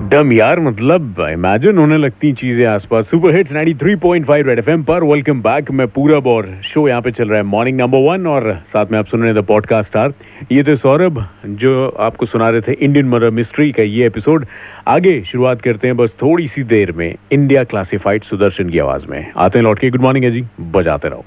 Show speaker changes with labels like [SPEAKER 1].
[SPEAKER 1] डम यार मतलब इमेजिन होने लगती चीज़ें आसपास। सुपर हिट 93.5 रेड एफएम पर। वेलकम बैक मैं पूरब और शो यहाँ पे चल रहा है। मॉर्निंग नंबर वन और साथ में आप सुन रहे हैं द पॉडकास्ट आर ये थे सौरभ, जो आपको सुना रहे थे इंडियन मर्डर मिस्ट्री का ये एपिसोड आगे शुरुआत करते हैं बस थोड़ी सी देर में इंडिया क्लासिफाइड सुदर्शन की आवाज़ में। आते हैं लौट के। गुड मॉर्निंग है जी। बजाते रहो।